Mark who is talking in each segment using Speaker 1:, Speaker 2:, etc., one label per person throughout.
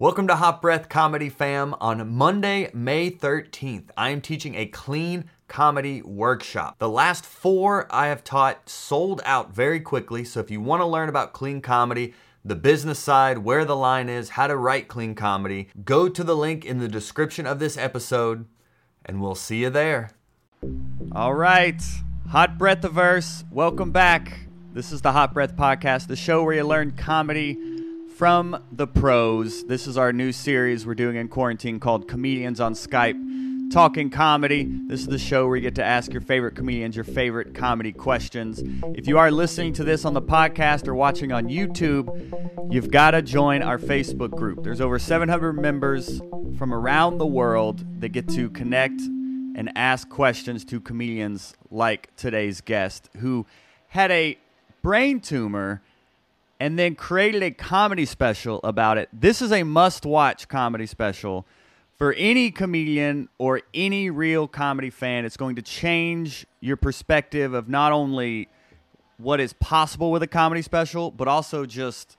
Speaker 1: Welcome to Hot Breath Comedy Fam. On Monday, May 13th, I am teaching a clean comedy workshop. The last four I have taught sold out very quickly, so if you want to learn about clean comedy, the business side, where the line is, how to write clean comedy, go to the link in the description of this episode, and we'll see you there. All right, Hot Breathiverse, welcome back. This is the Hot Breath Podcast, the show where you learn comedy from the pros. This is our new series we're doing in quarantine called Comedians on Skype Talking Comedy. This is the show where you get to ask your favorite comedians your favorite comedy questions. If you are listening to this on the podcast or watching on YouTube, you've got to join our Facebook group. There's over 700 members from around the world that get to connect and ask questions to comedians like today's guest who had a brain tumor and then created a comedy special about it. This is a must watch comedy special for any comedian or any real comedy fan. It's going to change your perspective of not only what is possible with a comedy special, but also just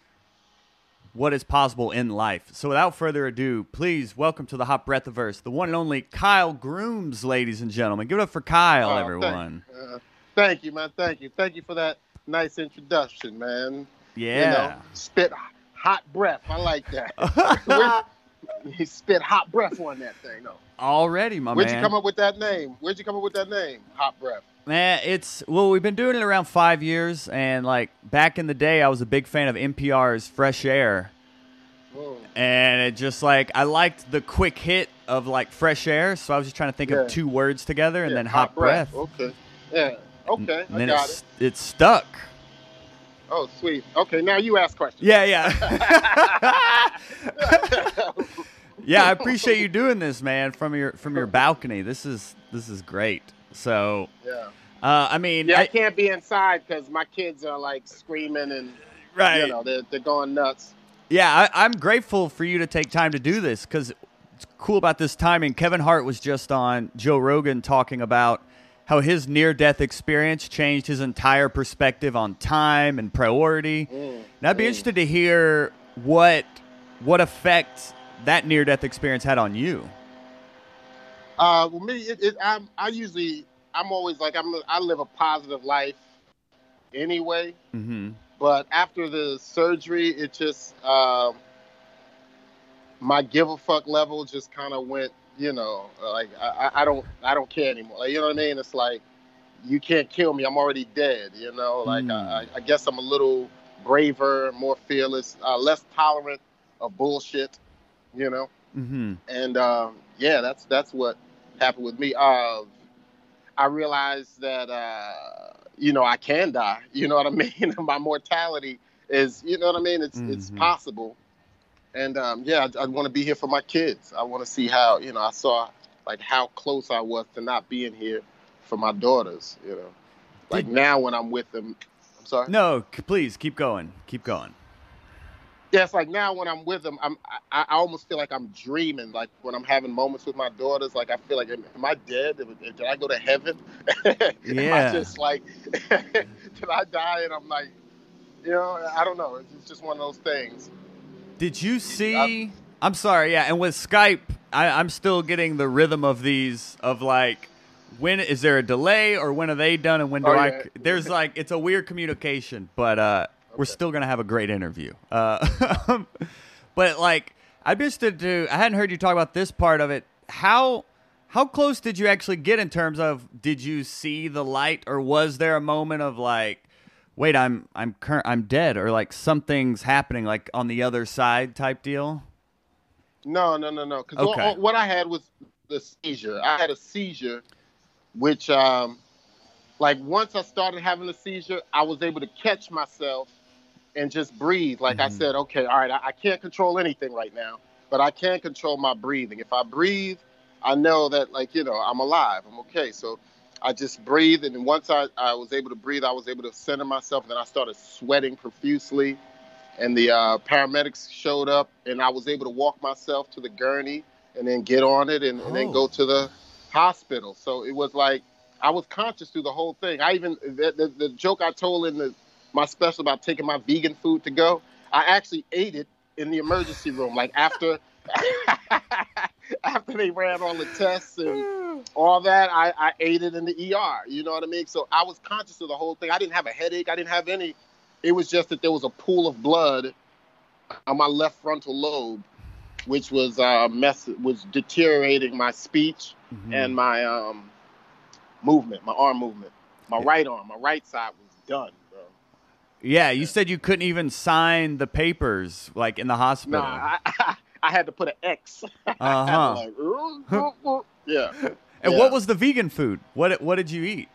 Speaker 1: what is possible in life. So without further ado, please welcome to the Hot Breathiverse, the one and only Kyle Grooms, ladies and gentlemen. Give it up for Kyle,
Speaker 2: Oh,
Speaker 1: everyone.
Speaker 2: Thank, uh, thank you, man. Thank you. Thank you for that nice introduction, man.
Speaker 1: Yeah.
Speaker 2: You know, spit hot breath. I like that. Where'd- he spit hot breath on that thing, though.
Speaker 1: Already, my
Speaker 2: Where'd
Speaker 1: man.
Speaker 2: you come up with that name? Where'd you come up with that name? Hot breath.
Speaker 1: Man, it's well, we've been doing it around five years, and like back in the day, I was a big fan of NPR's Fresh Air,
Speaker 2: Mm.
Speaker 1: and it just like I liked the quick hit of like fresh air, so I was just trying to think
Speaker 2: Yeah.
Speaker 1: of two words together, and
Speaker 2: Yeah,
Speaker 1: then hot, breath.
Speaker 2: Okay. Yeah. Okay.
Speaker 1: And
Speaker 2: I
Speaker 1: then
Speaker 2: got it.
Speaker 1: it stuck.
Speaker 2: Oh, sweet. Okay. Now you ask questions.
Speaker 1: Yeah, yeah, yeah. I appreciate you doing this, man, from your from your balcony. This is this is great. So,
Speaker 2: yeah.
Speaker 1: uh, I mean,
Speaker 2: Yeah. I,
Speaker 1: I-
Speaker 2: can't be inside because my kids are like screaming and
Speaker 1: right?
Speaker 2: you know they're they're going nuts.
Speaker 1: Yeah, I, I'm grateful for you to take time to do this because it's cool about this timing. Kevin Hart was just on Joe Rogan talking about how his near death experience changed his entire perspective on time and priority.
Speaker 2: Mm,
Speaker 1: And I'd be
Speaker 2: mm.
Speaker 1: interested to hear what what effect that near death experience had on you.
Speaker 2: Uh, well, me, it, it, I'm, I usually, I'm always like, I'm, I live a positive life anyway.
Speaker 1: Mm-hmm.
Speaker 2: But after the surgery, it just, um, my give a fuck level just kind of went, you know, like I, I- don't, I don't care anymore. Like, you know what I mean? It's like, you can't kill me. I'm already dead. You know, like
Speaker 1: Mm.
Speaker 2: I, I guess I'm a little braver, more fearless, uh, less tolerant of bullshit. You know.
Speaker 1: Mm-hmm.
Speaker 2: and um, yeah, that's that's what happened with me. Uh, I realized that uh, you know I can die. You know what I mean? My mortality is, you know what I mean? It's it's
Speaker 1: Mhm.
Speaker 2: possible. And um, yeah, I, I want to be here for my kids. I want to see how you know I saw like how close I was to not being here for my daughters. You know, like
Speaker 1: Did-
Speaker 2: now when I'm with them. I'm sorry.
Speaker 1: No, c- please keep going. Keep going.
Speaker 2: Yeah, it's like now when I'm with them, I'm I, I almost feel like I'm dreaming. Like when I'm having moments with my daughters, like I feel like, am, am I dead? Did I go to heaven?
Speaker 1: yeah. Am.
Speaker 2: I just like, did I die? And I'm like, you know, I don't know. It's just one of those things.
Speaker 1: Did you see? I'm sorry, yeah. And with Skype, I, I'm still getting the rhythm of these of like, when is there a delay or when are they done and when do
Speaker 2: Oh,
Speaker 1: I?
Speaker 2: yeah.
Speaker 1: There's like it's a weird communication, but uh, we're still gonna have a great interview. Uh, but like, I'd be interested to. I hadn't heard you talk about this part of it. How how close did you actually get in terms of did you see the light or was there a moment of like? Wait, I'm I'm cur- I'm dead, or like something's happening, like on the other side type deal.
Speaker 2: No, no, no, no. Because
Speaker 1: Okay.
Speaker 2: what I had was the seizure. I had a seizure, which, um, like, once I started having a seizure, I was able to catch myself and just breathe. Like I
Speaker 1: Mhm.
Speaker 2: said, okay, all right, I, I can't control anything right now, but I can control my breathing. If I breathe, I know that, like, you know, I'm alive. I'm okay. So I just breathed. And once I, I was able to breathe, I was able to center myself. And then I started sweating profusely and the uh, paramedics showed up, and I was able to walk myself to the gurney and then get on it and, and then
Speaker 1: Oh.
Speaker 2: go to the hospital. So it was like I was conscious through the whole thing. I even the, the, the joke I told in the, my special about taking my vegan food to go, I actually ate it in the emergency room. Like after after they ran all the tests and all that, I, I ate it in the ER. You know what I mean? So I was conscious of the whole thing. I didn't have a headache. I didn't have any. It was just that there was a pool of blood on my left frontal lobe, which was uh, mess was deteriorating my speech
Speaker 1: Mhm.
Speaker 2: and my um, movement, my arm movement. My
Speaker 1: Yeah.
Speaker 2: right arm, my right side was done, bro.
Speaker 1: yeah, you said you couldn't even sign the papers like in the hospital.
Speaker 2: Nah, I, I had to put an X. Like, "Ooh, ooh, ooh." yeah.
Speaker 1: And
Speaker 2: yeah.
Speaker 1: what was the vegan food? What what did you eat?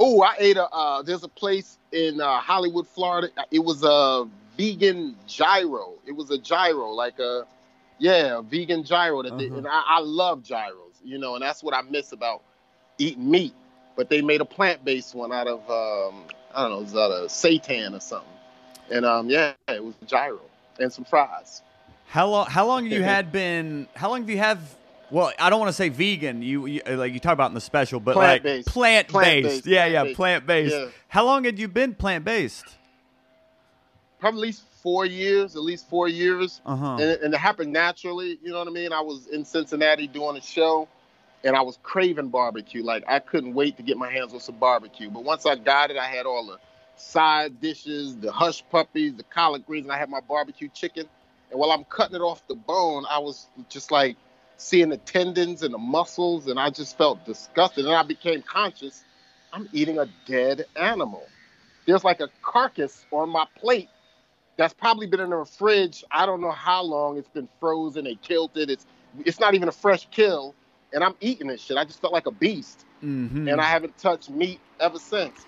Speaker 2: Oh, I ate a. Uh, there's a place in uh, Hollywood, Florida. It was a vegan gyro. It was a gyro, like a yeah, a vegan gyro. That
Speaker 1: Uh-huh.
Speaker 2: and I, I love gyros, you know, and that's what I miss about eating meat. But they made a plant-based one out of um, I don't know, it was out of seitan or something. And um, yeah, it was a gyro and some fries.
Speaker 1: How long how long you had been how long have you have well, I don't want to say vegan. You, you like you talk about in the special, but
Speaker 2: Plant-based.
Speaker 1: like plant based.
Speaker 2: Plant-based,
Speaker 1: Yeah, yeah,
Speaker 2: plant-based.
Speaker 1: plant based.
Speaker 2: Yeah.
Speaker 1: How long had you been plant based?
Speaker 2: Probably at least four years, at least four years.
Speaker 1: Uh huh.
Speaker 2: and, it- and it happened naturally. You know what I mean? I was in Cincinnati doing a show, and I was craving barbecue. Like I couldn't wait to get my hands on some barbecue. But once I got it, I had all the side dishes, the hush puppies, the collard greens, and I had my barbecue chicken. And while I'm cutting it off the bone, I was just like seeing the tendons and the muscles, and I just felt disgusted. And I became conscious. I'm eating a dead animal. There's like a carcass on my plate that's probably been in the fridge. I don't know how long it's been frozen. They killed it. It's it's not even a fresh kill, and I'm eating this shit. I just felt like a beast,
Speaker 1: Mm-hmm.
Speaker 2: and I haven't touched meat ever since.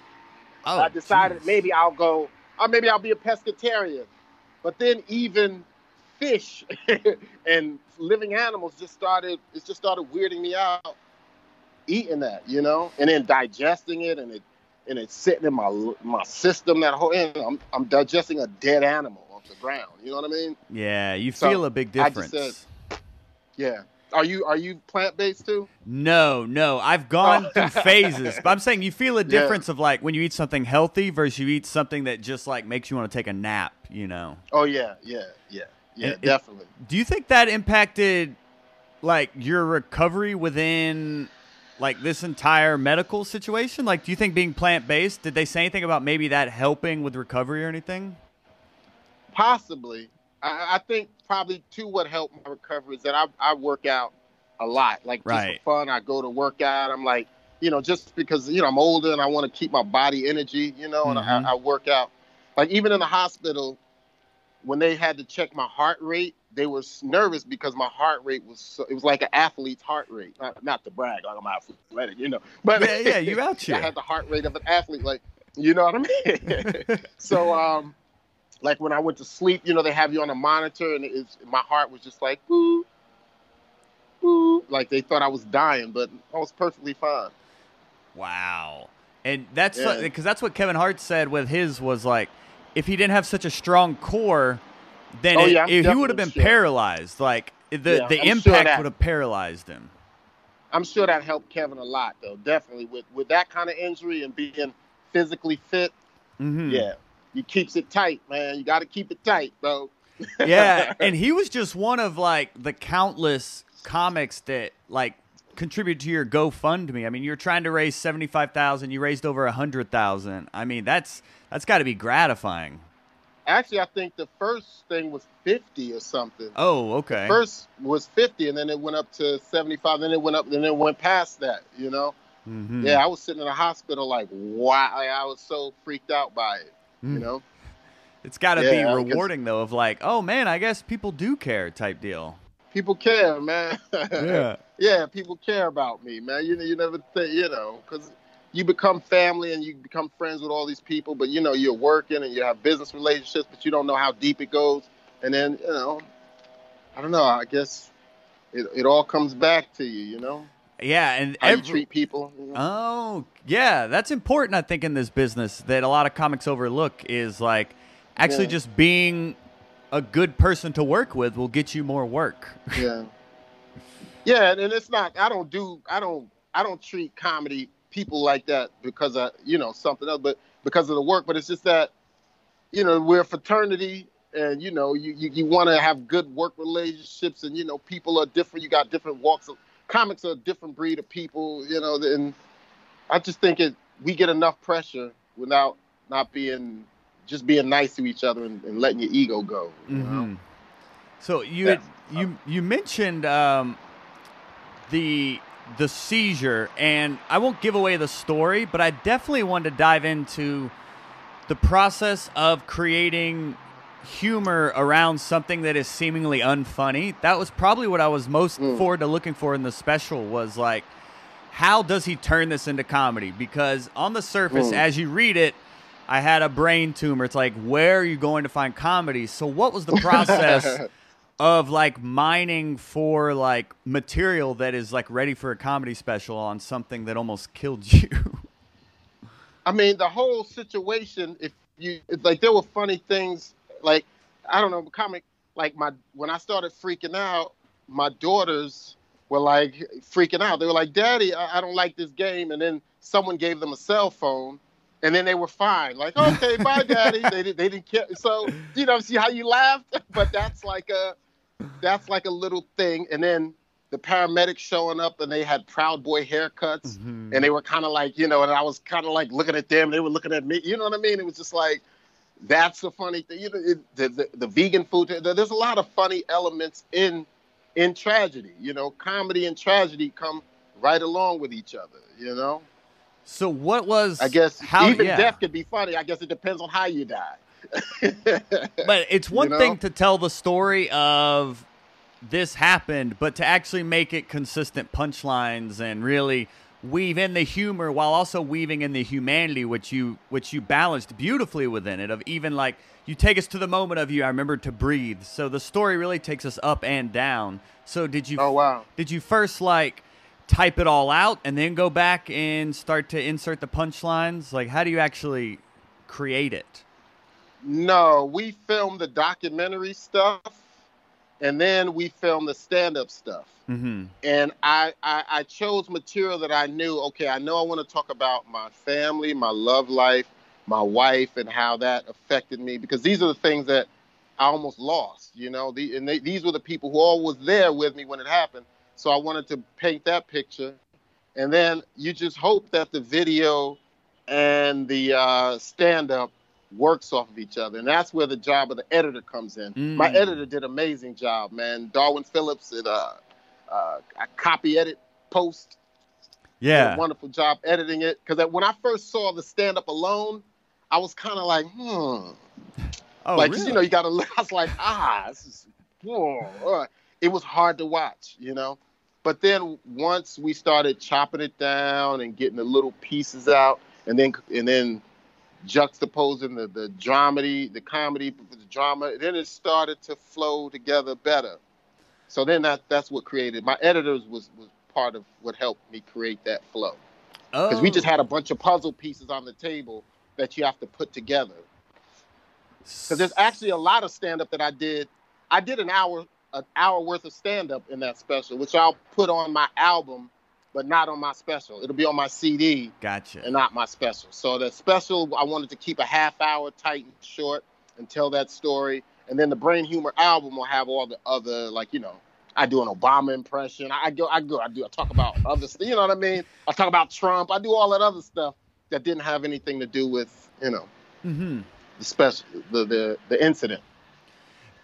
Speaker 1: oh,
Speaker 2: I decided
Speaker 1: geez.
Speaker 2: maybe I'll go, or maybe I'll be a pescatarian. But then even fish and living animals just started. It just started weirding me out. Eating that, you know, and then digesting it, and it and it's sitting in my my system. That whole, and I'm I'm digesting a dead animal off the ground. You know what I mean?
Speaker 1: Yeah, you
Speaker 2: So,
Speaker 1: feel a big difference.
Speaker 2: said- Yeah. Are you are you plant based too?
Speaker 1: No, no. I've gone
Speaker 2: Oh.
Speaker 1: through phases. But I'm saying you feel a
Speaker 2: Yeah.
Speaker 1: difference of like when you eat something healthy versus you eat something that just like makes you want to take a nap, you know.
Speaker 2: Oh yeah, yeah, yeah, yeah,
Speaker 1: it-
Speaker 2: definitely.
Speaker 1: Do you think that impacted like your recovery within like this entire medical situation? Like do you think being plant-based, did they say anything about maybe that helping with recovery or anything?
Speaker 2: Possibly. I, I think probably too what helped my recovery is that I, I work out a lot. Like just
Speaker 1: Right.
Speaker 2: for fun, I go to work out. I'm like, you know, just because you know I'm older and I want to keep my body energy, you know, and
Speaker 1: Mhm.
Speaker 2: I, I work out. Like even in the hospital, when they had to check my heart rate, they were nervous because my heart rate was so, it was like an athlete's heart rate. Not, not to brag, like I'm athletic, you know, but
Speaker 1: Yeah, yeah, you out
Speaker 2: I had the heart rate of an athlete, like you know what I mean. so, um, like when I went to sleep, you know, they have you on a monitor, and it's my heart was just like, boo, boo, like they thought I was dying, but I was perfectly fine.
Speaker 1: Wow. And that's
Speaker 2: Yeah.
Speaker 1: because that's what Kevin Hart said with his was like, if he didn't have such a strong core, then
Speaker 2: Oh,
Speaker 1: it-
Speaker 2: yeah,
Speaker 1: it- he would have been paralyzed. Like the
Speaker 2: Yeah,
Speaker 1: the
Speaker 2: I'm
Speaker 1: impact would have paralyzed him.
Speaker 2: I'm sure that helped Kevin a lot, though. Definitely with with that kind of injury and being physically fit,
Speaker 1: hmm
Speaker 2: yeah, he keeps it tight, man. You got to keep it tight, bro.
Speaker 1: yeah, and he was just one of like the countless comics that like contribute to your GoFundMe. I mean, you're trying to raise seventy five thousand, you raised over a hundred thousand. I mean, that's that's got to be gratifying.
Speaker 2: Actually, I think the first thing was 50 or something.
Speaker 1: Oh, okay.
Speaker 2: First was 50, and then it went up to 75, then it went up, and then it went past that, you know?
Speaker 1: Mhm.
Speaker 2: Yeah, I was sitting in the hospital like, wow, like, I was so freaked out by it,
Speaker 1: Mm.
Speaker 2: you know?
Speaker 1: It's got to
Speaker 2: Yeah,
Speaker 1: be rewarding though, of like, oh man, I guess people do care type deal.
Speaker 2: People care, man.
Speaker 1: Yeah.
Speaker 2: yeah, people care about me, man. You know, you never think, you know, because you become family and you become friends with all these people, but you know you're working and you have business relationships, but you don't know how deep it goes. And then you know, I don't know. I guess it it all comes back to you, you know,
Speaker 1: Yeah, and
Speaker 2: how
Speaker 1: every,
Speaker 2: you treat people. you know?
Speaker 1: Oh, yeah, that's important. I think in this business that a lot of comics overlook is like actually
Speaker 2: Yeah.
Speaker 1: just being a good person to work with will get you more work.
Speaker 2: yeah, yeah, and, it's not. I don't do. I don't. I don't treat comedy people like that because of you know something else, but because of the work. But it's just that you know we're a fraternity and you know you you, you want to have good work relationships, and you know people are different. You got different walks of comics are a different breed of people, you know, and I just think it we get enough pressure without not being just being nice to each other and, and letting your ego go. You
Speaker 1: mm-hmm. So you had, you you mentioned um, the the seizure, and I won't give away the story, but I definitely wanted to dive into the process of creating humor around something that is seemingly unfunny. That was probably what I was most mm. forward to looking for in the special was like how does he turn this into comedy? Because on the surface, mm. as you read it, I had a brain tumor. It's like, where are you going to find comedy? So, what was the process of like mining for like material that is like ready for a comedy special on something that almost killed you?
Speaker 2: I mean, the whole situation. If you like, there were funny things. Like, I don't know, comic. Like my when I started freaking out, my daughters were like freaking out. They were like, "Daddy, I, I don't like this game." And then someone gave them a cell phone, and then they were fine. Like, "Okay, bye, Daddy." They didn't. They didn't care. So you know, see how you laughed, but that's like a that's like a little thing. And then the paramedics showing up and they had Proud Boy haircuts, mm-hmm. and they were kind of like, you know, and I was kind of like looking at them. They were looking at me. You know what I mean? It was just like. That's a funny thing. You know, it, the, the the vegan food. There's a lot of funny elements in in tragedy. You know, comedy and tragedy come right along with each other. You know.
Speaker 1: So what was?
Speaker 2: I guess how, even yeah. death could be funny. I guess it depends on how you die.
Speaker 1: but it's one you know? thing to tell the story of this happened, but to actually make it consistent punchlines and really weave in the humor while also weaving in the humanity which you which you balanced beautifully within it of even like you take us to the moment of you I remember to breathe. So the story really takes us up and down. So did you
Speaker 2: Oh wow.
Speaker 1: Did you first like type it all out and then go back and start to insert the punchlines? Like how do you actually create it?
Speaker 2: No, we filmed the documentary stuff and then we filmed the stand-up stuff. Mm-hmm. And I, I, I chose material that I knew. Okay, I know I want to talk about my family, my love life, my wife, and how that affected me because these are the things that I almost lost. You know, the, and they, these were the people who all was there with me when it happened. So I wanted to paint that picture, and then you just hope that the video and the uh, stand-up works off of each other, and that's where the job of the editor comes in. Mm. My editor did an amazing job, man. Darwin Phillips did a, a copy edit post.
Speaker 1: Yeah,
Speaker 2: wonderful job editing it. Because when I first saw the stand up alone, I was kind of like, hmm. Oh, like really? you know, you got to. I was like, ah, this is. Whoa. It was hard to watch, you know. But then once we started chopping it down and getting the little pieces out, and then and then juxtaposing the, the dramedy, the comedy, the drama. Then it started to flow together better. So then that that's what created my editors was was part of what helped me create that flow. Because oh. we just had a oh. bunch of puzzle pieces on the table that you have to put together. Because there's actually a lot of stand up that I did. I did an hour an hour worth of stand up in that special, which I'll put on my album but not on my special. It'll be on my CD.
Speaker 1: Gotcha.
Speaker 2: And not my special. So the special, I wanted to keep a half hour tight and short and tell that story. And then the Brain Humor album will have all the other, like, you know, I do an Obama impression. I go, I go, I do, I talk about other stuff. You know what I mean? I talk about Trump. I do all that other stuff that didn't have anything to do with, you know, mm-hmm. the special, the, the, the incident.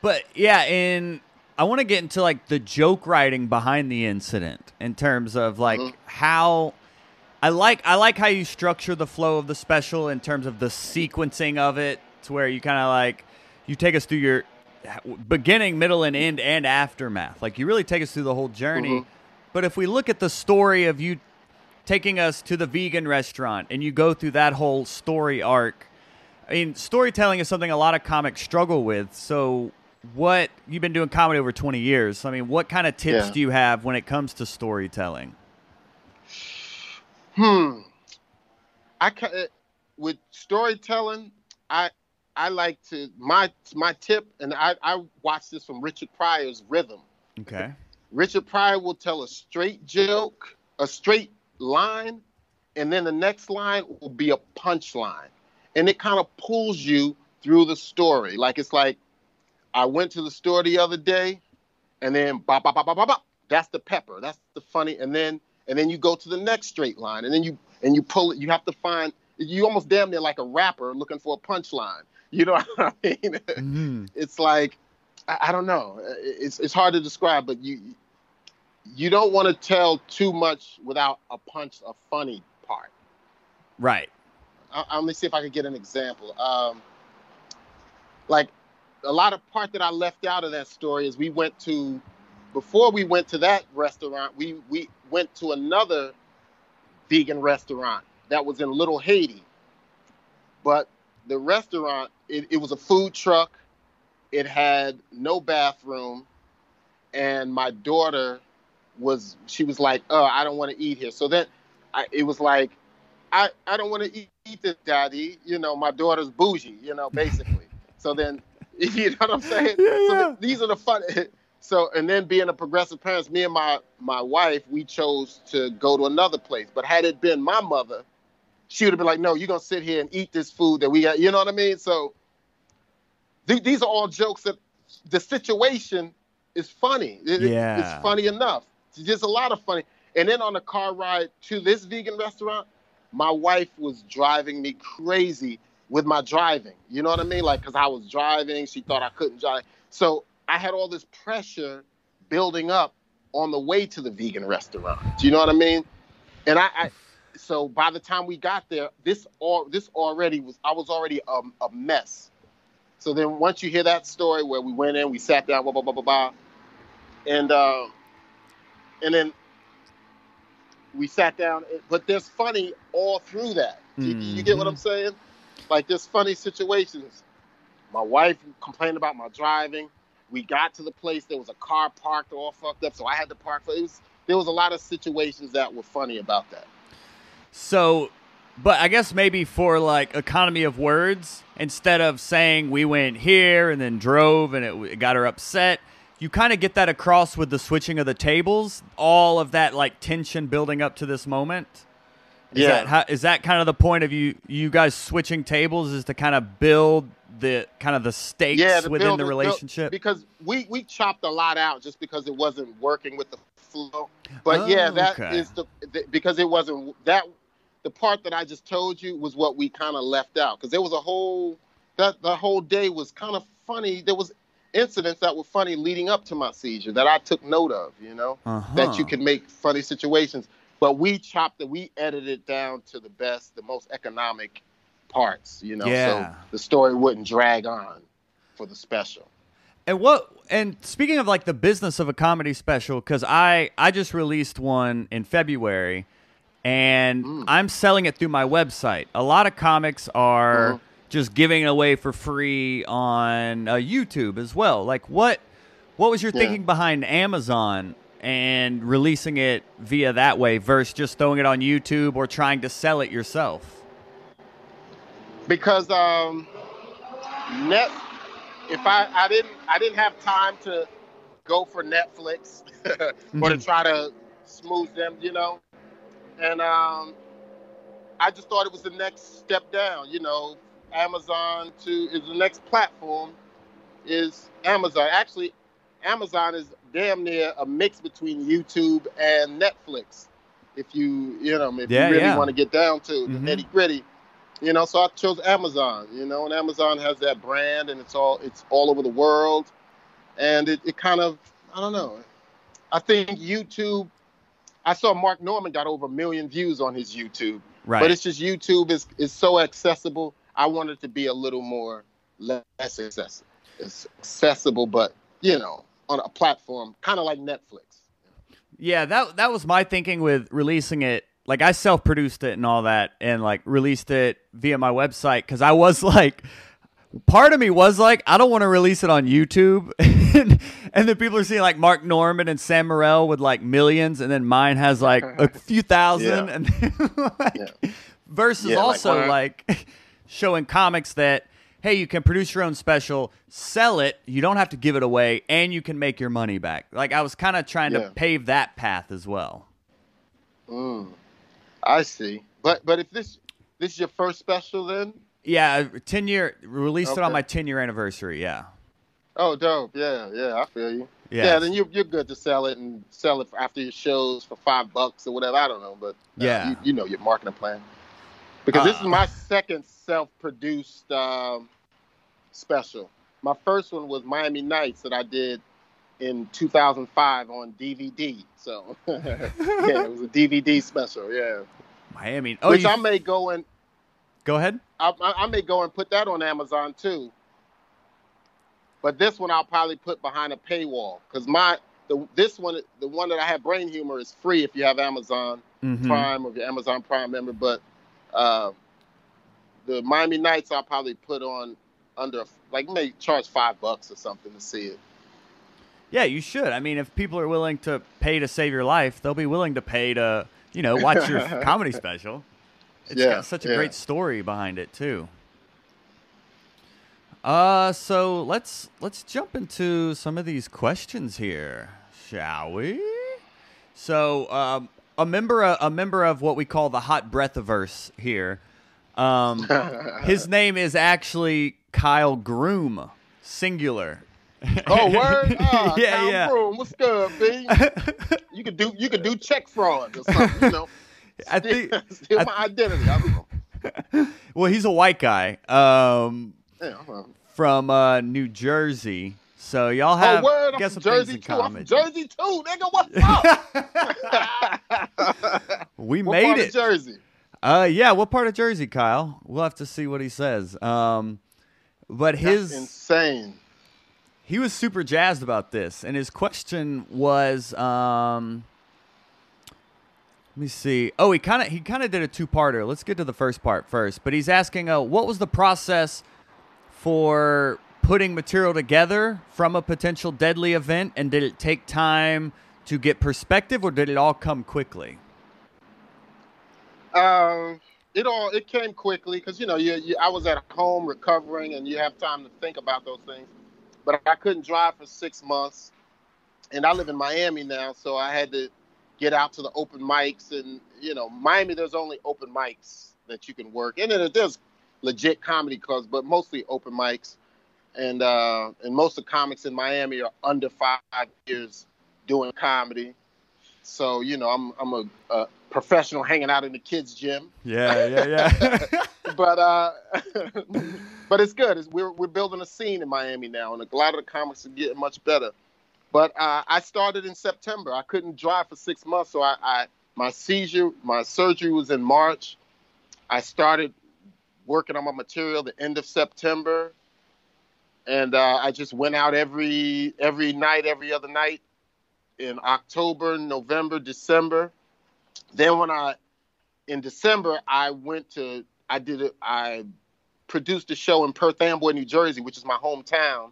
Speaker 1: But yeah, in I want to get into like the joke writing behind the incident in terms of like mm-hmm. how I like I like how you structure the flow of the special in terms of the sequencing of it to where you kind of like you take us through your beginning, middle and end and aftermath. Like you really take us through the whole journey. Mm-hmm. But if we look at the story of you taking us to the vegan restaurant and you go through that whole story arc, I mean, storytelling is something a lot of comics struggle with. So what you've been doing comedy over 20 years. I mean, what kind of tips yeah. do you have when it comes to storytelling?
Speaker 2: Hmm. I uh, with storytelling, I I like to my my tip, and I I watch this from Richard Pryor's Rhythm.
Speaker 1: Okay.
Speaker 2: Richard Pryor will tell a straight joke, a straight line, and then the next line will be a punchline, and it kind of pulls you through the story. Like it's like I went to the store the other day, and then bop bop bop bop bop. bop. That's the pepper. That's the funny. And then and then you go to the next straight line, and then you and you pull it. You have to find. You almost damn near like a rapper looking for a punchline. You know what I mean?
Speaker 1: Mhm.
Speaker 2: It's like I, I don't know. It's it's hard to describe, but you you don't want to tell too much without a punch, a funny part.
Speaker 1: Right.
Speaker 2: I, I- let me see if I could get an example. Um, like a lot of part that I left out of that story is we went to before we went to that restaurant, we we went to another vegan restaurant that was in Little Haiti. But the restaurant, it, it was a food truck. It had no bathroom, and my daughter was she was like, "Oh, I don't want to eat here." So then, I, it was like, I, I don't want to eat, eat this, daddy. You know, my daughter's bougie, you know, basically. so then, you know what I'm saying?
Speaker 1: Yeah,
Speaker 2: So
Speaker 1: yeah.
Speaker 2: th- these are the fun. So, and then being a progressive parents, me and my, my wife, we chose to go to another place. But had it been my mother, she would have been like, no, you're going to sit here and eat this food that we got. You know what I mean? So th- these are all jokes that the situation is funny. It-
Speaker 1: Yeah.
Speaker 2: It's funny enough. It's just a lot of funny. And then on the car ride to this vegan restaurant, my wife was driving me crazy with my driving. You know what I mean? Like, because I was driving, she thought I couldn't drive. So I had all this pressure building up on the way to the vegan restaurant. Do you know what I mean? And I, I so by the time we got there, this all this already was I was already a, a mess. So then once you hear that story where we went in, we sat down, blah blah blah blah blah, and uh, and then we sat down. But there's funny all through that. You, you get what I'm saying? Like there's funny situations. My wife complained about my driving. We got to the place. There was a car parked all fucked up, so I had to park. For, it was there was a lot of situations that were funny about that.
Speaker 1: So, but I guess maybe for like economy of words, instead of saying we went here and then drove and it, it got her upset, you kind of get that across with the switching of the tables, all of that like tension building up to this moment. Is
Speaker 2: Yeah.
Speaker 1: That how, is that kind of the point of you you guys switching tables is to kind of build the kind of the stakes
Speaker 2: yeah,
Speaker 1: within
Speaker 2: build
Speaker 1: the
Speaker 2: it- build-
Speaker 1: relationship?
Speaker 2: because we we chopped a lot out just because it wasn't working with the flow. But yeah,
Speaker 1: Oh,
Speaker 2: that is
Speaker 1: okay.
Speaker 2: the, the because it wasn't that the part that I just told you was what we kind of left out because there was a whole that the whole day was kind of funny. There was incidents that were funny leading up to my seizure that I took note of. You know that you
Speaker 1: Uh-huh.
Speaker 2: can make funny situations. But we chopped it, we edited it down to the best, the most economic parts, you know,
Speaker 1: Yeah.
Speaker 2: so the story wouldn't drag on for the special.
Speaker 1: And what? And speaking of like the business of a comedy special, because I I just released one in February, and
Speaker 2: Mm.
Speaker 1: I'm selling it through my website. A lot of comics are
Speaker 2: Mhm.
Speaker 1: just giving it away for free on uh, YouTube as well. Like what? What was your
Speaker 2: Yeah.
Speaker 1: thinking behind Amazon and releasing it via that way versus just throwing it on YouTube or trying to sell it yourself?
Speaker 2: because um net if I I didn't I didn't have time to go for Netflix or to
Speaker 1: Mhm.
Speaker 2: try to smooth them, you know. And um I just thought it was the next step down, you know. Amazon to is the next platform is Amazon. Actually, Amazon is damn near a mix between YouTube and Netflix. If you you know if
Speaker 1: Yeah,
Speaker 2: you really
Speaker 1: yeah.
Speaker 2: want to get down to
Speaker 1: Mhm.
Speaker 2: the nitty gritty, you know. So I chose Amazon, you know, and Amazon has that brand and it's all it's all over the world, and it, it kind of I don't know. I think YouTube. I saw Mark Normand got over a million views on his YouTube,
Speaker 1: Right.
Speaker 2: but it's just YouTube is is so accessible. I want it to be a little more less accessible. It's accessible, but you know, on a platform kind of like Netflix.
Speaker 1: Yeah, that that was my thinking with releasing it. Like I self-produced it and all that, and like released it via my website because I was like, part of me was like, I don't want to release it on YouTube, and, and then people are seeing like Mark Normand and Sam Morril with like millions, and then mine has like a few thousand,
Speaker 2: Yeah.
Speaker 1: and like,
Speaker 2: Yeah.
Speaker 1: versus
Speaker 2: Yeah,
Speaker 1: also
Speaker 2: why-
Speaker 1: like showing comics that. Hey, you can produce your own special, sell it. You don't have to give it away, and you can make your money back. Like I was kind of trying
Speaker 2: Yeah.
Speaker 1: to pave that path as well.
Speaker 2: Mm, I see. But but if this this is your first special, then
Speaker 1: Yeah, ten year released it on my ten year anniversary. Yeah,
Speaker 2: Oh, dope. Yeah, yeah, I feel you.
Speaker 1: Yes.
Speaker 2: Yeah, then you're you're good to sell it and sell it after your shows for five bucks or whatever. I don't know, but uh,
Speaker 1: Yeah.
Speaker 2: you, you know your marketing plan. Because this
Speaker 1: Uh.
Speaker 2: is my second self-produced um, special. My first one was Miami Nights that I did in 2005 on DVD. So yeah, it was a DVD special. Yeah,
Speaker 1: Miami. Oh,
Speaker 2: which
Speaker 1: you,
Speaker 2: I may go and
Speaker 1: go ahead.
Speaker 2: I, I may go and put that on Amazon too. But this one I'll probably put behind a paywall because my the this one the one that I have brain humor is free if you have Amazon
Speaker 1: Mhm.
Speaker 2: Prime or if you're Amazon Prime member. But uh, the Miami Nights I'll probably put on under like may charge five bucks or something to see it.
Speaker 1: Yeah, you should. I mean, if people are willing to pay to save your life, they'll be willing to pay to, you know, watch your comedy special. It's
Speaker 2: Yeah,
Speaker 1: got such a
Speaker 2: yeah.
Speaker 1: great story behind it too. Uh, so let's let's jump into some of these questions here, shall we? So, um, a member a member of what we call the hot breathiverse here. Um, his name is actually Kyle Groom, singular.
Speaker 2: Oh word! Ah,
Speaker 1: Yeah,
Speaker 2: Kyle
Speaker 1: yeah.
Speaker 2: Groom, what's good, B? you could do you could do check fraud or something, you know.
Speaker 1: I think.
Speaker 2: Steal
Speaker 1: I-
Speaker 2: my identity. I don't know.
Speaker 1: Well, he's a white guy um,
Speaker 2: Yeah,
Speaker 1: from uh, New Jersey. So y'all have
Speaker 2: oh, word!
Speaker 1: Guess some
Speaker 2: Jersey
Speaker 1: things
Speaker 2: too.
Speaker 1: in
Speaker 2: I'm
Speaker 1: common.
Speaker 2: Jersey too, nigga. What's up?
Speaker 1: We
Speaker 2: what
Speaker 1: made
Speaker 2: part
Speaker 1: it.
Speaker 2: Of Jersey.
Speaker 1: Uh, yeah. What part of Jersey, Kyle? We'll have to see what he says. Um, but
Speaker 2: That's
Speaker 1: his
Speaker 2: insane.
Speaker 1: he was super jazzed about this, and his question was, um, let me see. Oh, he kind of he kind of did a two parter. Let's get to the first part first. But he's asking, uh, what was the process for putting material together from a potential deadly event, and did it take time to get perspective, or did it all come quickly?
Speaker 2: Um, it all it came quickly because you know you, you I was at home recovering and you have time to think about those things, but I couldn't drive for six months, and I live in Miami now, so I had to get out to the open mics. And you know Miami there's only open mics that you can work. And then there's legit comedy clubs but mostly open mics and uh, and most of the comics in Miami are under five years doing comedy, so you know I'm I'm a, a professional hanging out in the kids gym
Speaker 1: Yeah, yeah, yeah.
Speaker 2: but uh, but it's good. It's, we're we're building a scene in Miami now, and a lot of the comics are getting much better. But uh, I started in September. I couldn't drive for six months, so I, I my seizure, my surgery was in March. I started working on my material the end of September, and uh, I just went out every every night, every other night in October, November, December. Then when I in December, I went to I did it. I produced a show in Perth Amboy, New Jersey, which is my hometown,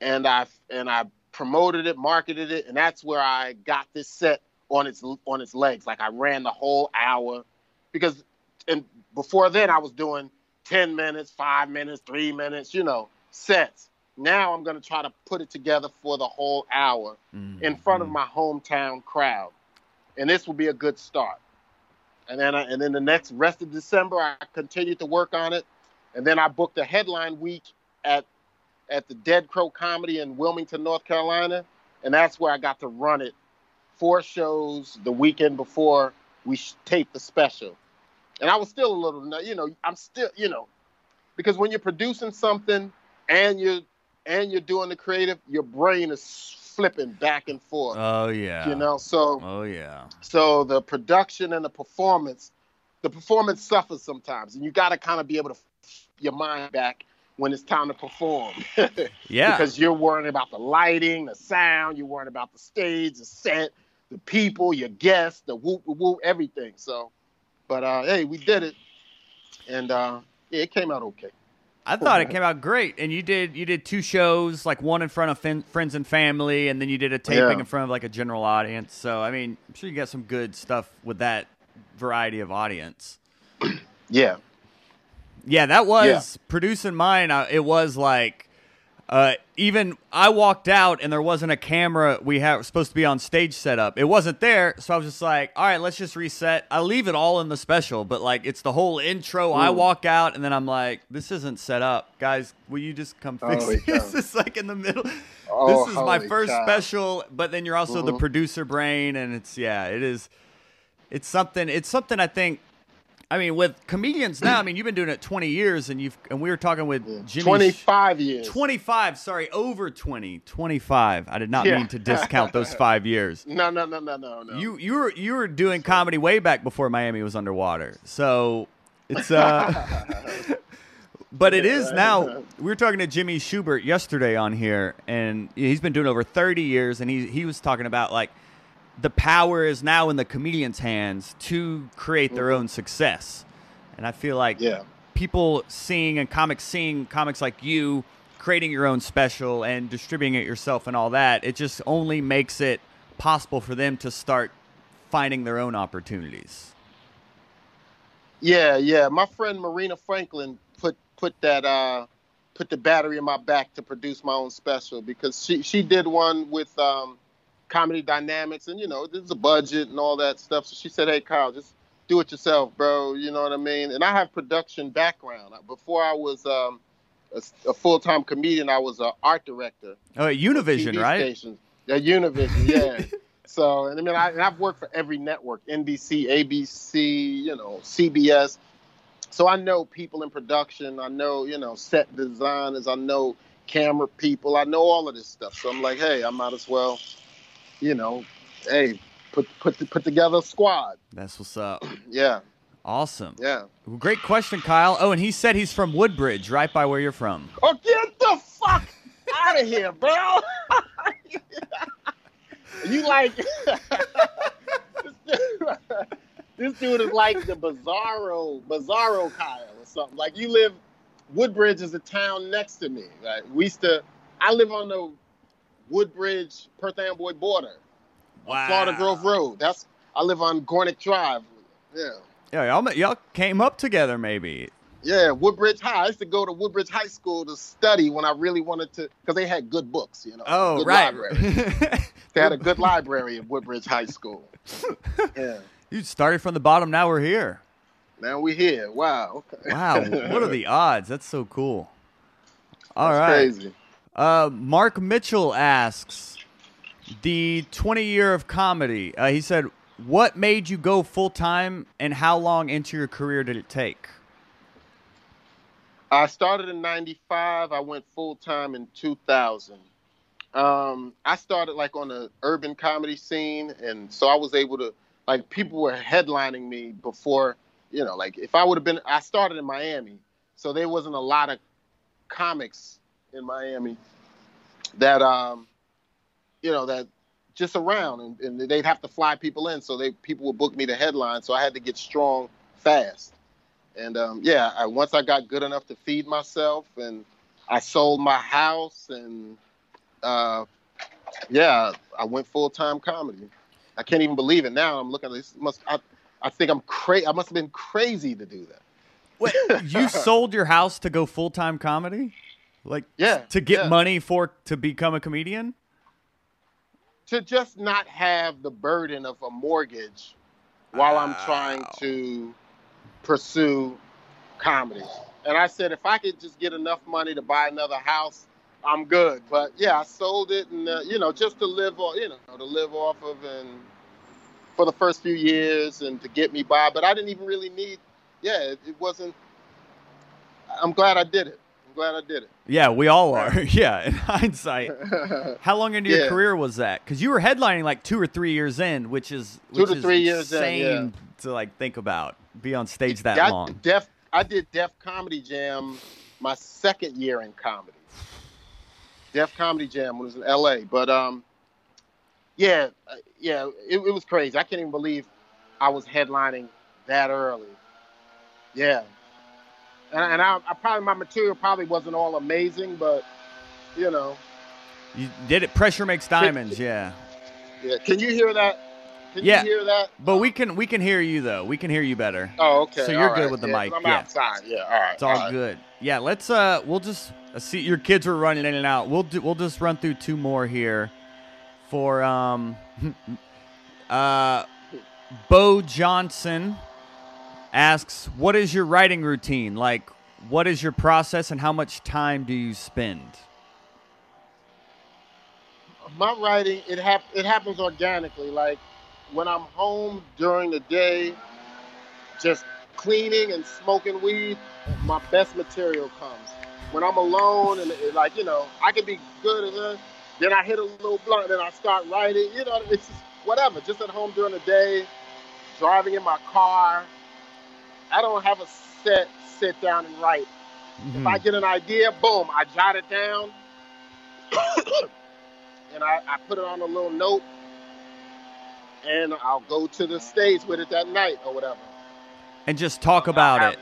Speaker 2: and I and I promoted it, marketed it, and that's where I got this set on its on its legs. Like I ran the whole hour because and before then I was doing ten minutes, five minutes, three minutes, you know, sets. Now I'm gonna try to put it together for the whole hour mm-hmm. in front of my hometown crowd, and this will be a good start. And then, I, and then the next rest of December, I continued to work on it, and then I booked a headline week at at the Dead Crow Comedy in Wilmington, North Carolina, and that's where I got to run it. Four shows the weekend before we taped the special, and I was still a little, you know, I'm still, you know, because when you're producing something and you're and you're doing the creative, your brain is flipping back and forth.
Speaker 1: Oh yeah.
Speaker 2: you know, so
Speaker 1: Oh yeah.
Speaker 2: so the production and the performance, the performance suffers sometimes, and you got to kind of be able to f- your mind back when it's time to perform.
Speaker 1: Yeah.
Speaker 2: because you're worrying about the lighting, the sound, you're worrying about the stage, the set, the people, your guests, the whoop whoop, everything. So, but uh, hey, we did it, and uh, yeah, it came out okay.
Speaker 1: I thought it came out great, and you did you did two shows, like one in front of fin- friends and family, and then you did a taping
Speaker 2: Yeah.
Speaker 1: in front of like a general audience. So I mean, I'm sure you got some good stuff with that variety of audience.
Speaker 2: Yeah,
Speaker 1: Yeah, that was producing mine. Uh, it was like Uh, even I walked out and there wasn't a camera we have supposed to be on stage set up. It wasn't there, so I was just like, "All right, let's just reset." I leave it all in the special, but like it's the whole intro. I walk out and then I'm like, "This isn't set up, guys. Will you just come fix
Speaker 2: Holy
Speaker 1: this?"
Speaker 2: cow.
Speaker 1: It's like in the middle.
Speaker 2: Oh,
Speaker 1: this is my first
Speaker 2: cow.
Speaker 1: special, but then you're also the
Speaker 2: Mhm.
Speaker 1: producer brain, and it's yeah, it is. It's something. It's something I think. I mean, with comedians now, I mean, you've been doing it 20 years, and you've and we were talking with Jimmy.
Speaker 2: 25 years.
Speaker 1: 25, sorry, over 20. 25. I did not
Speaker 2: Yeah.
Speaker 1: mean to discount those 5 years.
Speaker 2: No, no, no, no, no, no.
Speaker 1: You you were you were doing comedy way back before Miami was underwater. So, it's uh But it is now. We were talking to Jimmy Shubert yesterday on here and he's been doing over 30 years and he he was talking about like the power is now in the comedian's hands to create their own success. And I feel like
Speaker 2: yeah.
Speaker 1: people seeing and comics seeing comics like you creating your own special and distributing it yourself and all that, it just only makes it possible for them to start finding their own opportunities.
Speaker 2: Yeah, yeah. My friend Marina Franklin put put that uh put the battery in my back to produce my own special because she she did one with um comedy dynamics and you know there's a budget and all that stuff. So she said, "Hey Kyle, just do it yourself, bro." You know what I mean? And I have production background. Before I was um a, a full time comedian, I was an art director.
Speaker 1: Oh, at Univision, right?
Speaker 2: Stations. Yeah, Univision. Yeah. so, and I mean, I, and I've worked for every network: NBC, ABC, you know, CBS. So I know people in production. I know, you know, set designers. I know camera people. I know all of this stuff. So I'm like, hey, I might as well, you know, hey, put put put together a squad.
Speaker 1: That's what's up.
Speaker 2: Yeah,
Speaker 1: Awesome.
Speaker 2: yeah.
Speaker 1: Well, Great question, Kyle. Oh, and he said he's from Woodbridge, right by where you're from.
Speaker 2: Oh, get the fuck out of here, bro. you like this, dude, is like the Bizarro, Bizarro Kyle or something. Like you live, Woodbridge is a town next to me. Like we used to, I live on the Woodbridge Perth Amboy border, on Florida Grove Road. That's I live on Gornick Drive. Yeah.
Speaker 1: Yeah, y'all, y'all came up together, maybe.
Speaker 2: Yeah, Woodbridge High. I used to go to Woodbridge High School to study when I really wanted to, because they had good books, you know.
Speaker 1: Oh,
Speaker 2: good
Speaker 1: right.
Speaker 2: library. They had a good library at Woodbridge High School. Yeah.
Speaker 1: you started from the bottom. Now we're here.
Speaker 2: Now we're here. Wow. Okay.
Speaker 1: Wow, what are the odds? That's so cool. All
Speaker 2: That's
Speaker 1: right.
Speaker 2: Crazy.
Speaker 1: Uh, Mark Mitchell asks the 20 year of comedy. Uh, he said, "What made you go full time, and how long into your career did it take?"
Speaker 2: I started in '95. I went full time in 2000. Um, I started like on the urban comedy scene, and so I was able to like people were headlining me before, you know, like if I would have been. I started in Miami, so there wasn't a lot of comics in Miami that um, you know that just around, and, and they'd have to fly people in, so they people would book me to headline. So I had to get strong fast. And um, yeah, I, once I got good enough to feed myself, and I sold my house, and uh, yeah, I went full time comedy. I can't even believe it now. I'm looking at this. Must I? I think I'm crazy. I must have been crazy to do that.
Speaker 1: Wait, you sold your house to go full time comedy? Like,
Speaker 2: Yeah,
Speaker 1: to get
Speaker 2: yeah.
Speaker 1: money for to become a comedian?
Speaker 2: To just not have the burden of a mortgage while I'm trying to pursue comedy. And I said, if I could just get enough money to buy another house, I'm good. But yeah, I sold it, and uh, you know, just to live off, you know, to live off of, and for the first few years, and to get me by. But I didn't even really need. Yeah, it, it wasn't. I'm glad I did it. Glad I did it.
Speaker 1: Yeah, we all are. yeah, in hindsight. How long into your
Speaker 2: Yeah.
Speaker 1: career was that? Because you were headlining like two or three years in, which is
Speaker 2: Two
Speaker 1: which
Speaker 2: to
Speaker 1: is
Speaker 2: three years in,
Speaker 1: insane
Speaker 2: yeah.
Speaker 1: to like think about. Be on stage that
Speaker 2: I
Speaker 1: long.
Speaker 2: Def, I did Def Comedy Jam my second year in comedy. Def Comedy Jam was in L.A. But um, yeah, uh, yeah, it, it was crazy. I can't even believe I was headlining that early. Yeah, and, and I, I probably my material probably wasn't all amazing, but you know,
Speaker 1: You did it. Pressure makes diamonds. Yeah.
Speaker 2: yeah. Can you hear that? Can
Speaker 1: Yeah.
Speaker 2: you hear that?
Speaker 1: But we can we can hear you though. We can hear you better.
Speaker 2: Oh, okay.
Speaker 1: So you're
Speaker 2: all
Speaker 1: good
Speaker 2: right.
Speaker 1: with the mic
Speaker 2: Yeah,
Speaker 1: mic,
Speaker 2: I'm
Speaker 1: yeah.
Speaker 2: outside. Yeah. All right.
Speaker 1: It's all
Speaker 2: right.
Speaker 1: good. Yeah, let's uh we'll just uh, see your kids were running in and out. We'll do, we'll just run through two more here for um uh Bo Johnson asks, "What is your writing routine? Like what is your process and how much time do you spend?"
Speaker 2: my writing it hap- it happens organically like when i'm home during the day just cleaning and smoking weed my best material comes when i'm alone and it, like you know i can be good at it then i hit a little blunt then i start writing you know it's just whatever just at home during the day driving in my car i don't have a set sit down and write if I
Speaker 1: Mhm.
Speaker 2: get an idea, boom, I jot it down, and I, I put it on a little note, and I'll go to the stage with it that night or whatever.
Speaker 1: And just talk about
Speaker 2: have-
Speaker 1: it.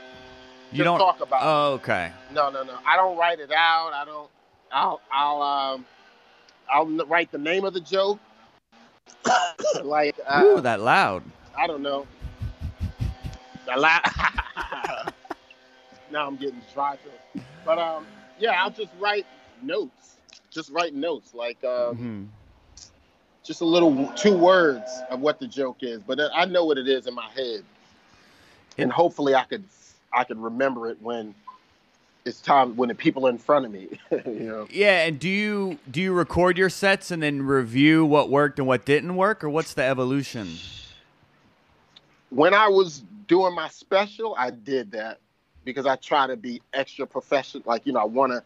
Speaker 1: You don't
Speaker 2: talk about it.
Speaker 1: Oh, okay.
Speaker 2: No, no, no. I don't write it out. I don't. I'll I'll um I'll write the name of the joke. like uh,
Speaker 1: Ooh, that loud.
Speaker 2: I don't know. The la- now I'm getting dry throat. But um, yeah, I'll just write notes. Just write notes, like uh,
Speaker 1: Mhm.
Speaker 2: just a little two words of what the joke is. But I know what it is in my head, and hopefully I could I could remember it when it's time when the people are in front of me. you know.
Speaker 1: Yeah, and do you do you record your sets and then review what worked and what didn't work, or what's the evolution?
Speaker 2: when I was doing my special, I did that because I try to be extra professional. Like, you know, I want to,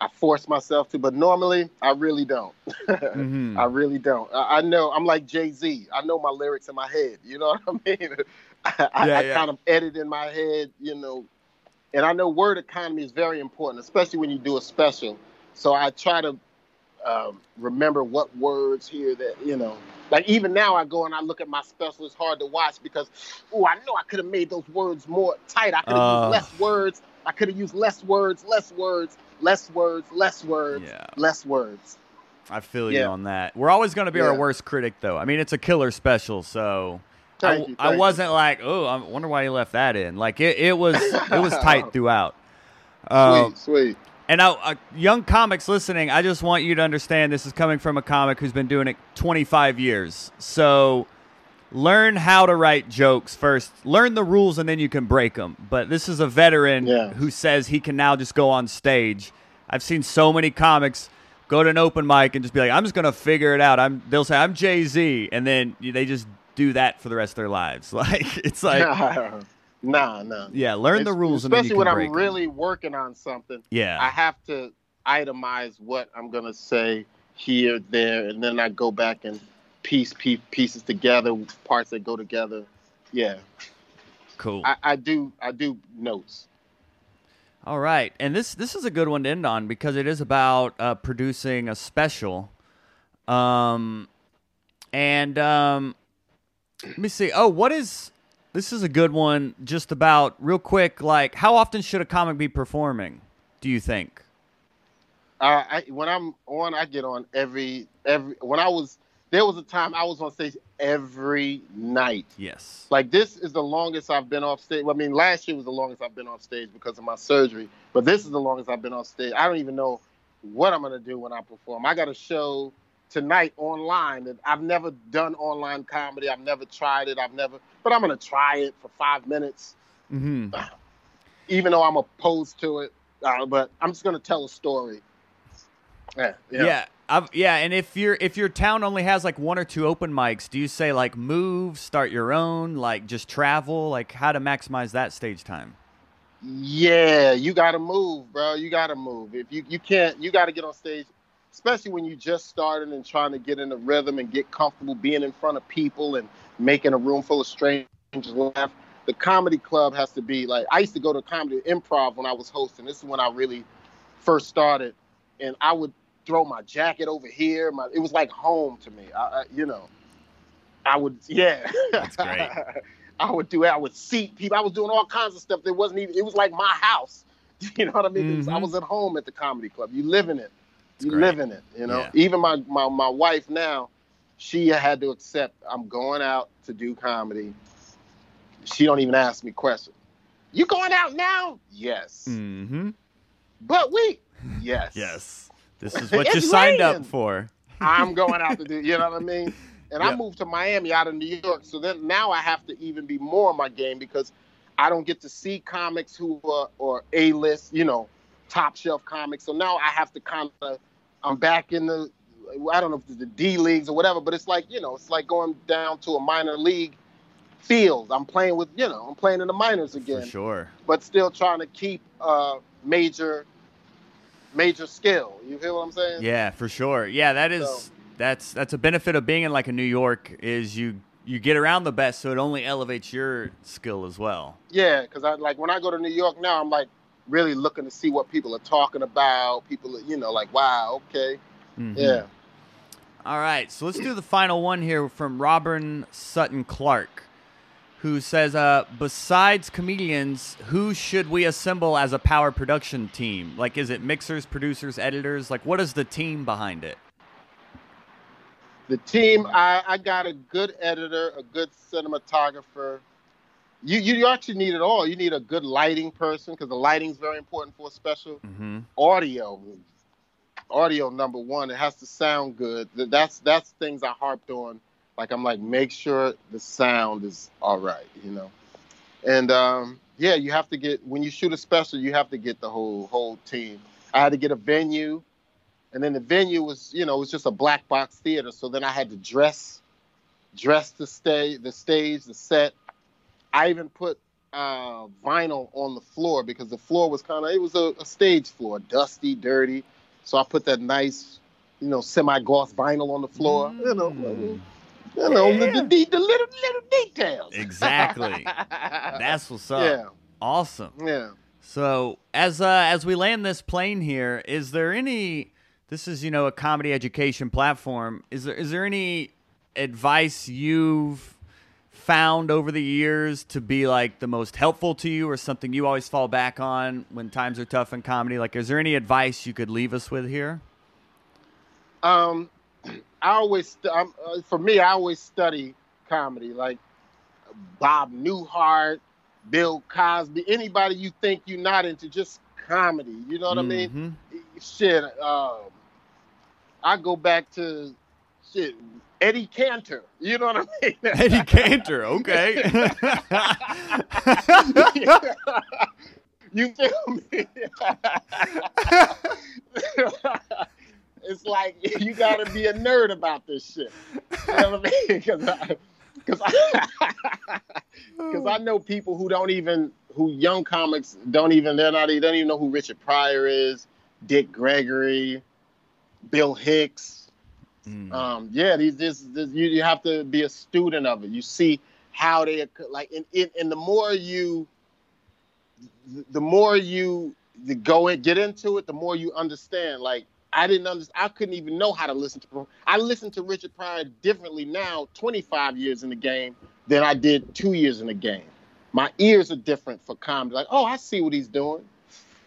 Speaker 2: I force myself to, but normally I really don't.
Speaker 1: Mhm.
Speaker 2: I really don't. I, I know I'm like Jay Z. I know my lyrics in my head. You know what I mean? I, I, I
Speaker 1: yeah.
Speaker 2: kind of edit in my head, you know, and I know word economy is very important, especially when you do a special. So I try to um, remember what words here that you know. Like even now, I go and I look at my special. It's hard to watch because, oh, I know I could have made those words more tight. I could have
Speaker 1: Uh.
Speaker 2: used less words. I could have used less words, less words, less words, less words,
Speaker 1: Yeah.
Speaker 2: less words.
Speaker 1: I feel you
Speaker 2: Yeah.
Speaker 1: on that. We're always going to be our worst critic, though. I mean, it's a killer special, so I,
Speaker 2: you,
Speaker 1: I
Speaker 2: thank you.
Speaker 1: wasn't like, oh, I wonder why he left that in. Like it, it was, it was tight throughout. Um,
Speaker 2: Sweet, sweet.
Speaker 1: And now, uh, young comics listening, I just want you to understand this is coming from a comic who's been doing it 25 years. So learn how to write jokes first. Learn the rules, and then you can break them. But this is a veteran
Speaker 2: Yeah.
Speaker 1: who says he can now just go on stage. I've seen so many comics go to an open mic and just be like, "I'm just gonna figure it out." I'm. They'll say, "I'm Jay Z," and then they just do that for the rest of their lives. Like it's like,
Speaker 2: nah, nah.
Speaker 1: yeah, learn the
Speaker 2: It's-
Speaker 1: rules, and then
Speaker 2: Especially when I'm really working on something.
Speaker 1: yeah.
Speaker 2: I have to itemize what I'm gonna say here, there, and then I go back and piece, piece pieces together, parts that go together. Yeah,
Speaker 1: cool.
Speaker 2: I, I do. I do notes.
Speaker 1: All right, and this this is a good one to end on because it is about uh, producing a special, um, and um, let me see. Oh, what is this? Is a good one. Just about real quick, like how often should a comic be performing? Do you think?
Speaker 2: Uh, I, when I'm on, I get on every every. When I was there was a time I was on stage every night.
Speaker 1: Yes.
Speaker 2: Like this is the longest I've been off stage. I mean, last year was the longest I've been off stage because of my surgery. But this is the longest I've been off stage. I don't even know what I'm gonna do when I perform. I got a show tonight online and I've never done online comedy. I've never tried it. I've never, but I'm gonna try it for five minutes,
Speaker 1: hmm
Speaker 2: even though I'm opposed to it. Uh, but I'm just gonna tell a story. Yeah,
Speaker 1: Yeah.
Speaker 2: yeah.
Speaker 1: I've, yeah, and if your if your town only has like one or two open mics, do you say like move, start your own, like just travel, like how to maximize that stage time?
Speaker 2: Yeah, you gotta move, bro. You gotta move. If you you can't, you gotta get on stage, especially when you just started and trying to get in the rhythm and get comfortable being in front of people and making a room full of strangers laugh. The comedy club has to be like I used to go to comedy improv when I was hosting. This is when I really first started, and I would throw my jacket over here. My it was like home to me. I, I, you know, I would yeah.
Speaker 1: That's great.
Speaker 2: I would do it. I would seat people. I was doing all kinds of stuff that wasn't even. It was like my house. You know what I mean? It was, I
Speaker 1: Mhm.
Speaker 2: was at home at the comedy club. You live in it. You
Speaker 1: great.
Speaker 2: live in it. You know.
Speaker 1: Yeah.
Speaker 2: Even my, my my wife now, she had to accept I'm going out to do comedy. She don't even ask me questions. You going out now? Yes.
Speaker 1: Mm-hmm.
Speaker 2: But we, yes,
Speaker 1: Yes. This is what you signed up for.
Speaker 2: I'm going out to do. You know what I mean? And
Speaker 1: Yeah.
Speaker 2: I moved to Miami out of New York, so then now I have to even be more on my game because I don't get to see comics who are or A list, you know, top shelf comics. So now I have to kind of. I'm back in the. I don't know if it's the D leagues or whatever, but it's like you know, it's like going down to a minor league field. I'm playing with you know, I'm playing in the minors again.
Speaker 1: For sure.
Speaker 2: but still trying to keep uh major major skill. You feel what I'm saying?
Speaker 1: Yeah, for sure. Yeah, that is
Speaker 2: So-
Speaker 1: that's that's a benefit of being in like a New York is you you get around the best, so it only elevates your skill as well.
Speaker 2: Yeah, because I like when I go to New York now, I'm like really looking to see what people are talking about. People, you know, like wow, okay,
Speaker 1: Mhm.
Speaker 2: yeah.
Speaker 1: All right, so let's do the final one here from Robin Sutton Clark, who says, uh, besides comedians, who should we assemble as a power production team? Like, is it mixers, producers, editors? Like, what is the team behind it?
Speaker 2: The team, I, I got a good editor, a good cinematographer. You you actually need it all. You need a good lighting person because the lighting is very important for a special.
Speaker 1: Mm-hmm.
Speaker 2: Audio, audio number one. It has to sound good. That's that's things I harped on. Like I'm like, make sure the sound is all right, you know. And um, yeah, you have to get when you shoot a special, you have to get the whole whole team. I had to get a venue, and then the venue was, you know, it was just a black box theater. So then I had to dress, dress the stage, the stage, the set. I even put uh, vinyl on the floor because the floor was kind of it was a, a stage floor, dusty, dirty. So I put that nice, you know, semi-gloss vinyl on the floor. You know,
Speaker 1: Mm.
Speaker 2: you know, the,
Speaker 1: Yeah.
Speaker 2: the, the, the little little details.
Speaker 1: Exactly. That's what's up.
Speaker 2: yeah,
Speaker 1: Awesome.
Speaker 2: yeah.
Speaker 1: So as uh, as we land this plane here, is there any? This is you know a comedy education platform. Is there is there any advice you've found over the years to be like the most helpful to you, or something you always fall back on when times are tough in comedy? Like, is there any advice you could leave us with here?
Speaker 2: Um, I always, uh, for me, I always study comedy, like Bob Newhart, Bill Cosby, anybody you think you're not into, just comedy. You know what I mean?
Speaker 1: Mhm.
Speaker 2: Shit, um, I go back to shit Eddie Cantor. You know what I mean?
Speaker 1: Eddie Cantor, okay.
Speaker 2: you feel me? it's like you got to be a nerd about this shit. You know what I mean? Because I, cause I, cause I know people who don't even, who young comics don't even, they're not, they don't even know who Richard Pryor is, Dick Gregory, Bill Hicks.
Speaker 1: Mm.
Speaker 2: Um, yeah, these this, this you, you have to be a student of it. You see how they like, and, and, and the more you, the more you go and get into it, the more you understand. Like I didn't understand, I couldn't even know how to listen to. I listen to Richard Pryor differently now, 25 years in the game, than I did two years in the game. My ears are different for comedy. Like, oh, I see what he's doing.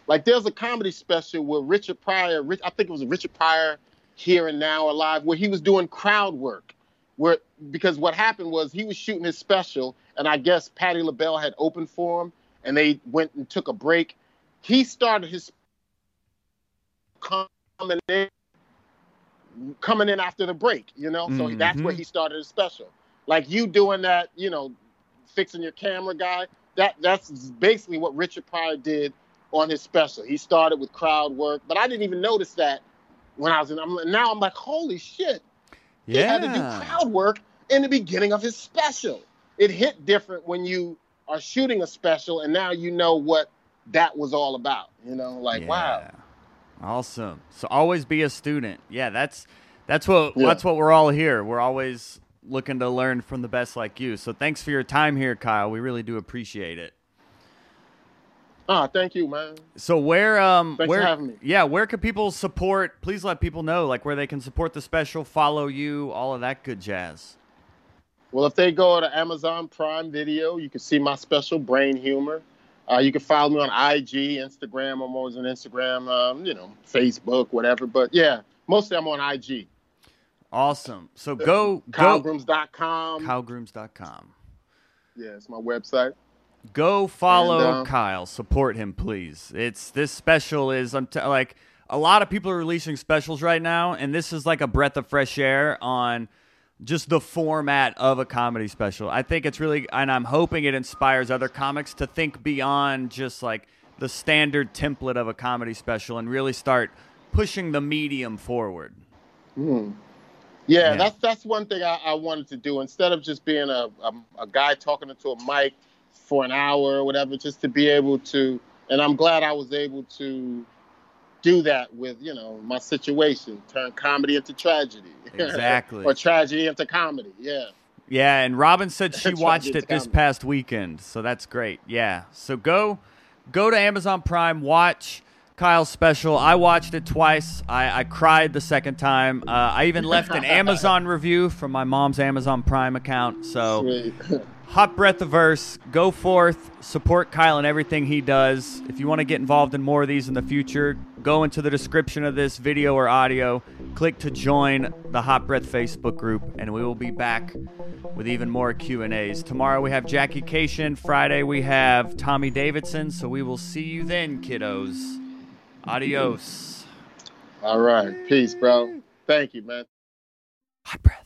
Speaker 2: Like there's a comedy special where Richard Pryor, Rich, I think it was Richard Pryor here and now alive where he was doing crowd work where because what happened was he was shooting his special and i guess Patti LaBelle had opened for him and they went and took a break. He started his coming in coming in after the break you know? So mm-hmm. that's where he started his special. Like you doing that you know fixing your camera guy that that's basically what richard pryor did on his special. He started with crowd work but i didn't even notice that when I was in. I'm, now I'm like, holy shit! He had to do crowd work in the beginning of his special. It hit different when you are shooting a special, and now you know what that was all about. You know, like wow.
Speaker 1: Awesome. So always be a student. Yeah, that's that's what
Speaker 2: Yeah.
Speaker 1: that's what we're all here. We're always looking to learn from the best like you. So thanks for your time here, Kyle. We really do appreciate it.
Speaker 2: Ah, thank you, man.
Speaker 1: So where um
Speaker 2: Thanks for
Speaker 1: where
Speaker 2: having me.
Speaker 1: yeah, where can people support? Please let people know like where they can support the special, follow you, all of that good jazz.
Speaker 2: Well, if they go to Amazon Prime Video, you can see my special, Brain Humor. Uh, you can follow me on IG, Instagram. I'm always on Instagram, um, you know, Facebook, whatever. But yeah, mostly I'm on IG.
Speaker 1: Awesome. So go go
Speaker 2: Kylegrooms.com.
Speaker 1: kylegrooms.com.
Speaker 2: yeah, it's my website.
Speaker 1: Go follow
Speaker 2: And, uh,
Speaker 1: Kyle. Support him, please. It's this special is I'm t- like a lot of people are releasing specials right now, and this is like a breath of fresh air on just the format of a comedy special. I think it's really, and I'm hoping it inspires other comics to think beyond just like the standard template of a comedy special and really start pushing the medium forward.
Speaker 2: Yeah,
Speaker 1: Yeah.
Speaker 2: that's that's one thing I, I wanted to do. Instead of just being a, a a guy talking into a mic for an hour or whatever, just to be able to. And I'm glad I was able to do that with you know my situation, turn comedy into tragedy,
Speaker 1: Exactly.
Speaker 2: or tragedy into comedy. Yeah.
Speaker 1: Yeah, and Robin said she watched it this
Speaker 2: down.
Speaker 1: past weekend, so that's great. Yeah, so go go to Amazon Prime, watch Kyle's special. I watched it twice. I, I cried the second time. Uh, I even left an Amazon review from my mom's Amazon Prime account. So
Speaker 2: Sweet.
Speaker 1: Hot breath of verse. Go forth, support Kyle and everything he does. If you want to get involved in more of these in the future, go into the description of this video or audio. Click to join the Hot Breath Facebook group, and we will be back with even more Q and A's. Tomorrow we have Jackie Kashian. Friday we have Tommy Davidson. So we will see you then, kiddos. Adios.
Speaker 2: All right. Peace, bro. Thank you, man.
Speaker 1: Hot Breath.